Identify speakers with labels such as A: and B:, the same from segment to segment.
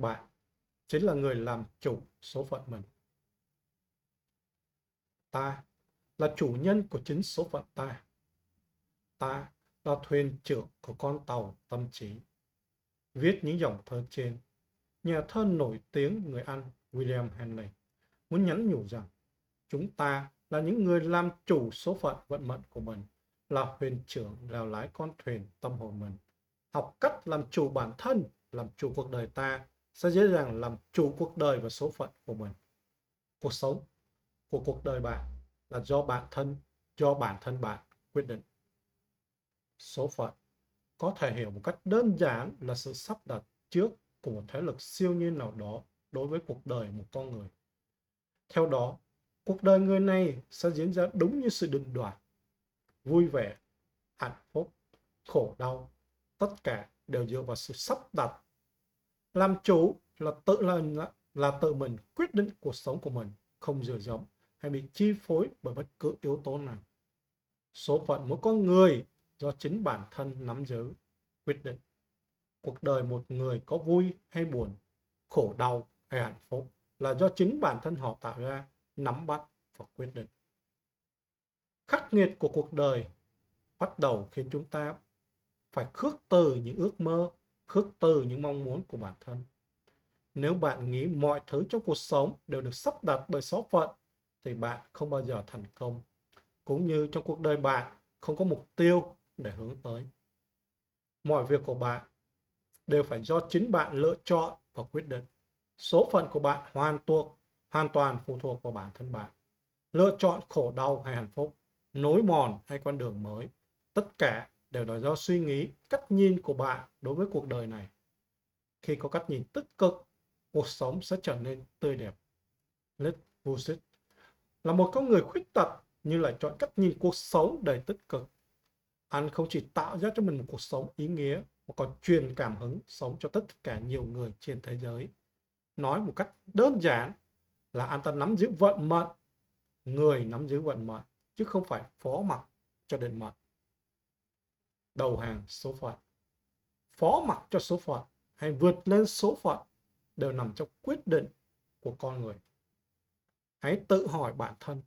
A: bạn chính là người làm chủ số phận mình. Ta là chủ nhân của chính số phận ta. Ta là thuyền trưởng của con tàu tâm trí. Viết những dòng thơ trên, nhà thơ nổi tiếng người Anh William Henley muốn nhắn nhủ rằng chúng ta là những người làm chủ số phận vận mệnh của mình, là thuyền trưởng lèo lái con thuyền tâm hồn mình. Học cách làm chủ bản thân, làm chủ cuộc đời ta sẽ dễ dàng làm chủ cuộc đời và số phận của mình. Cuộc sống của cuộc đời bạn là do bản thân, do bản thân bạn quyết định. Số phận có thể hiểu một cách đơn giản là sự sắp đặt trước của một thế lực siêu nhiên nào đó đối với cuộc đời một con người. Theo đó, cuộc đời người này sẽ diễn ra đúng như sự định đoạt. Vui vẻ, hạnh phúc, khổ đau, tất cả đều dựa vào sự sắp đặt. Làm chủ là tự là, là, là tự mình quyết định cuộc sống của mình, không dựa dẫm hay bị chi phối bởi bất cứ yếu tố nào. Số phận mỗi con người do chính bản thân nắm giữ, quyết định. Cuộc đời một người có vui hay buồn, khổ đau hay hạnh phúc là do chính bản thân họ tạo ra, nắm bắt và quyết định. Khắc nghiệt của cuộc đời bắt đầu khiến chúng ta phải khước từ những ước mơ, khước từ những mong muốn của bản thân. Nếu bạn nghĩ mọi thứ trong cuộc sống đều được sắp đặt bởi số phận, thì bạn không bao giờ thành công. Cũng như trong cuộc đời bạn không có mục tiêu để hướng tới. Mọi việc của bạn đều phải do chính bạn lựa chọn và quyết định. Số phận của bạn hoàn thuộc, hoàn toàn phụ thuộc vào bản thân bạn. Lựa chọn khổ đau hay hạnh phúc, nối mòn hay con đường mới, tất cả đều là do suy nghĩ, cách nhìn của bạn đối với cuộc đời này. Khi có cách nhìn tích cực, cuộc sống sẽ trở nên tươi đẹp. Let Vucic là một con người khuyết tật nhưng lại chọn cách nhìn cuộc sống đầy tích cực. Anh không chỉ tạo ra cho mình một cuộc sống ý nghĩa mà còn truyền cảm hứng sống cho tất cả nhiều người trên thế giới. Nói một cách đơn giản là anh ta nắm giữ vận mệnh, người nắm giữ vận mệnh, chứ không phải phó mặc cho định mệnh. Đầu hàng số phận. Phó mặc cho số phận hay vượt lên số phận đều nằm trong quyết định của con người. Hãy tự hỏi bản thân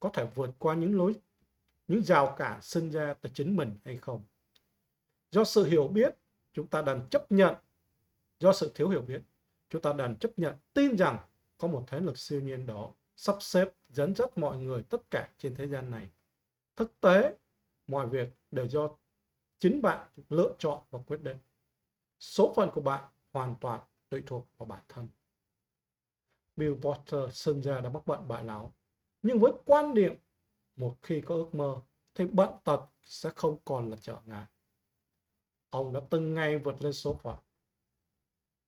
A: có thể vượt qua những lối những rào cản sinh ra từ chính mình hay không. Do sự hiểu biết, chúng ta đành chấp nhận. Do sự thiếu hiểu biết, chúng ta đành chấp nhận tin rằng có một thế lực siêu nhiên đó sắp xếp dẫn dắt mọi người tất cả trên thế gian này. Thực tế, mọi việc đều do chính bạn lựa chọn và quyết định. Số phận của bạn hoàn toàn tùy thuộc vào bản thân. Bill Porter sinh ra đã mắc bệnh bại não. Nhưng với quan điểm một khi có ước mơ thì bệnh tật sẽ không còn là trở ngại. Ông đã từng ngày vượt lên số phận.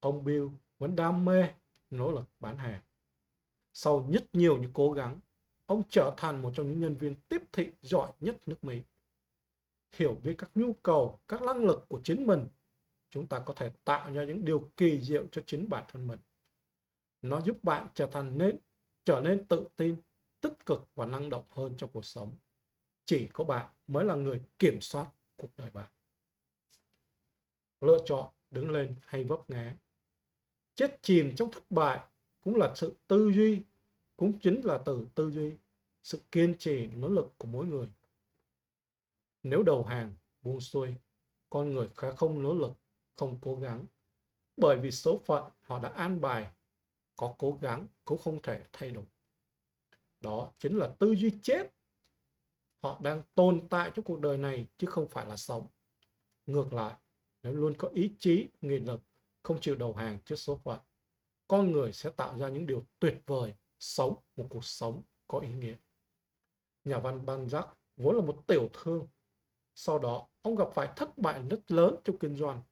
A: Ông Bill vẫn đam mê, nỗ lực bán hàng. Sau rất nhiều những cố gắng, ông trở thành một trong những nhân viên tiếp thị giỏi nhất nước Mỹ. Hiểu biết các nhu cầu, các năng lực của chính mình, chúng ta có thể tạo ra những điều kỳ diệu cho chính bản thân mình. Nó giúp bạn trở thành nên trở nên tự tin, tích cực và năng động hơn trong cuộc sống. Chỉ có bạn mới là người kiểm soát cuộc đời bạn. Lựa chọn đứng lên hay vấp ngã. Chết chìm trong thất bại cũng là sự tư duy, cũng chính là từ tư duy, sự kiên trì, nỗ lực của mỗi người. Nếu đầu hàng, buông xuôi, con người khá không nỗ lực, không cố gắng. Bởi vì số phận họ đã an bài, có cố gắng cũng không thể thay đổi. Đó chính là tư duy chết. Họ đang tồn tại trong cuộc đời này chứ không phải là sống. Ngược lại, nếu luôn có ý chí, nghị lực, không chịu đầu hàng trước số phận, con người sẽ tạo ra những điều tuyệt vời, sống một cuộc sống có ý nghĩa. Nhà văn Ban Giác vốn là một tiểu thương. Sau đó, ông gặp phải thất bại rất lớn trong kinh doanh,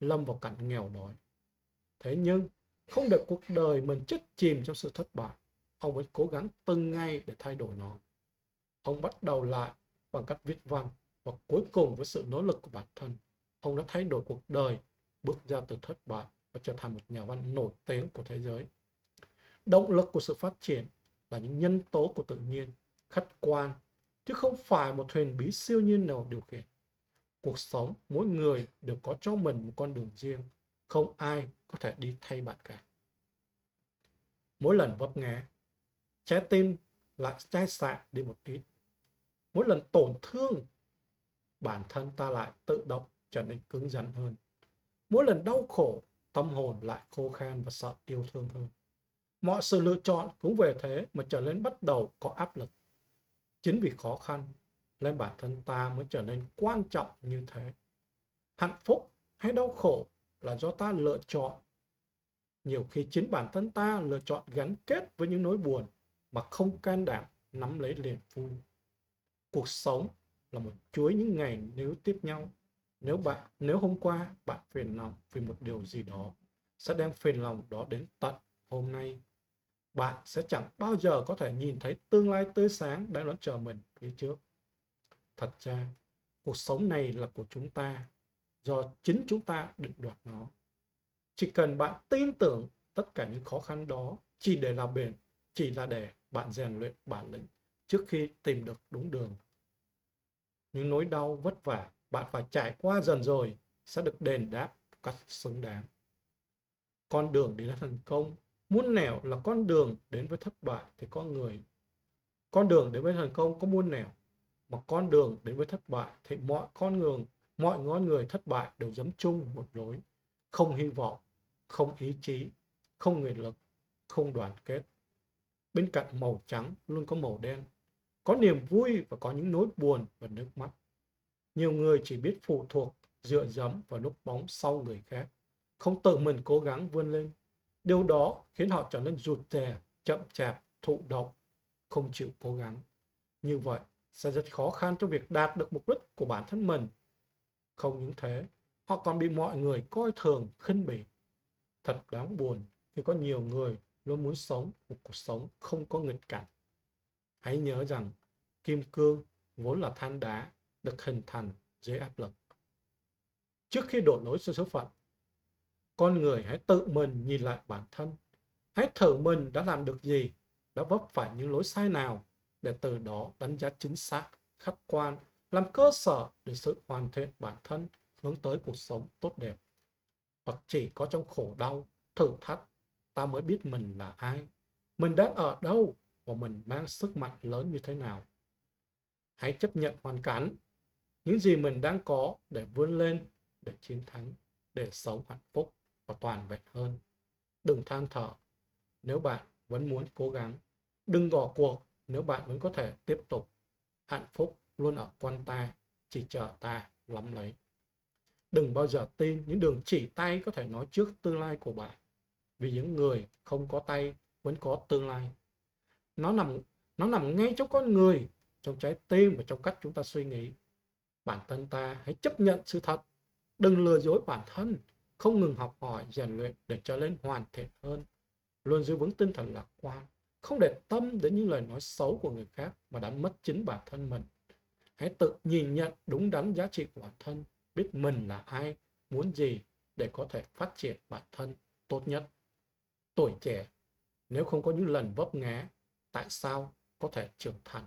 A: lâm vào cảnh nghèo đói. Thế nhưng, không để cuộc đời mình chết chìm trong sự thất bại, ông ấy cố gắng từng ngày để thay đổi nó. Ông bắt đầu lại bằng cách viết văn và cuối cùng với sự nỗ lực của bản thân, ông đã thay đổi cuộc đời, bước ra từ thất bại và trở thành một nhà văn nổi tiếng của thế giới. Động lực của sự phát triển là những nhân tố của tự nhiên, khách quan, chứ không phải một thuyền bí siêu nhiên nào điều khiển. Cuộc sống, mỗi người đều có cho mình một con đường riêng, không ai có thể đi thay bạn cả. Mỗi lần vấp ngã, trái tim lại chai sạn đi một ít. Mỗi lần tổn thương, bản thân ta lại tự động trở nên cứng rắn hơn. Mỗi lần đau khổ, tâm hồn lại khô khan và sợ yêu thương hơn. Mọi sự lựa chọn cũng về thế mà trở nên bắt đầu có áp lực. Chính vì khó khăn, nên bản thân ta mới trở nên quan trọng như thế. Hạnh phúc hay đau khổ là do ta lựa chọn. Nhiều khi chính bản thân ta lựa chọn gắn kết với những nỗi buồn mà không can đảm nắm lấy liền vui. Cuộc sống là một chuỗi những ngày nếu tiếp nhau. Nếu bạn, nếu hôm qua bạn phiền lòng vì một điều gì đó, sẽ đem phiền lòng đó đến tận hôm nay. Bạn sẽ chẳng bao giờ có thể nhìn thấy tương lai tươi sáng đang đón chờ mình phía trước. Thật ra, cuộc sống này là của chúng ta, do chính chúng ta định đoạt nó. Chỉ cần bạn tin tưởng tất cả những khó khăn đó chỉ để làm bền, chỉ là để bạn rèn luyện bản lĩnh trước khi tìm được đúng đường. Những nỗi đau vất vả bạn phải trải qua dần rồi sẽ được đền đáp cách xứng đáng. Con đường đến thành công, muôn nẻo là con đường đến với thất bại thì con người. Con đường đến với thành công có muôn nẻo, mà con đường đến với thất bại thì mọi con người, mọi ngón người thất bại đều dám chung một lối, không hy vọng, không ý chí, không nguyện lực, không đoàn kết. Bên cạnh màu trắng luôn có màu đen, có niềm vui và có những nỗi buồn và nước mắt. Nhiều người chỉ biết phụ thuộc, dựa dẫm vào núp bóng sau người khác, không tự mình cố gắng vươn lên. Điều đó khiến họ trở nên rụt rè, chậm chạp, thụ động, không chịu cố gắng. Như vậy, sẽ rất khó khăn cho việc đạt được mục đích của bản thân mình. Không những thế, họ còn bị mọi người coi thường, khinh bỉ. Thật đáng buồn khi có nhiều người luôn muốn sống một cuộc sống không có nghịch cảnh. Hãy nhớ rằng kim cương vốn là than đá được hình thành dưới áp lực. Trước khi đổ lỗi cho số phận, con người hãy tự mình nhìn lại bản thân. Hãy thử mình đã làm được gì, đã vấp phải những lỗi sai nào để từ đó đánh giá chính xác, khách quan, làm cơ sở để sự hoàn thiện bản thân hướng tới cuộc sống tốt đẹp. Hoặc chỉ có trong khổ đau, thử thách, ta mới biết mình là ai, mình đang ở đâu và mình mang sức mạnh lớn như thế nào. Hãy chấp nhận hoàn cảnh, những gì mình đang có để vươn lên, để chiến thắng, để sống hạnh phúc và toàn vẹn hơn. Đừng than thở nếu bạn vẫn muốn cố gắng. Đừng bỏ cuộc nếu bạn vẫn có thể tiếp tục. Hạnh phúc luôn ở quanh ta, chỉ chờ ta lắm lấy. Đừng bao giờ tin những đường chỉ tay có thể nói trước tương lai của bạn. Vì những người không có tay vẫn có tương lai. Nó nằm nó nằm ngay trong con người, trong trái tim và trong cách chúng ta suy nghĩ. Bản thân ta hãy chấp nhận sự thật. Đừng lừa dối bản thân, không ngừng học hỏi, rèn luyện để trở nên hoàn thiện hơn. Luôn giữ vững tinh thần lạc quan, không để tâm đến những lời nói xấu của người khác mà đã mất chính bản thân mình. Hãy tự nhìn nhận đúng đắn giá trị của bản thân, biết mình là ai, muốn gì để có thể phát triển bản thân tốt nhất. Tuổi trẻ, nếu không có những lần vấp ngã, tại sao có thể trưởng thành?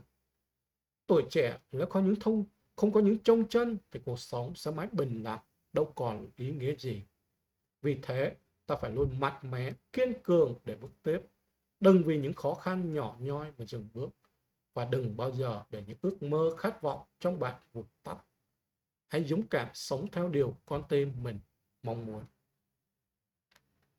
A: Tuổi trẻ nếu có những thông không có những trông chân thì cuộc sống sẽ mãi bình lặng, đâu còn ý nghĩa gì. Vì thế, ta phải luôn mạnh mẽ, kiên cường để bước tiếp. Đừng vì những khó khăn nhỏ nhoi mà dừng bước. Và đừng bao giờ để những ước mơ khát vọng trong bạn vụt tắt. Hãy dũng cảm sống theo điều con tim mình mong muốn.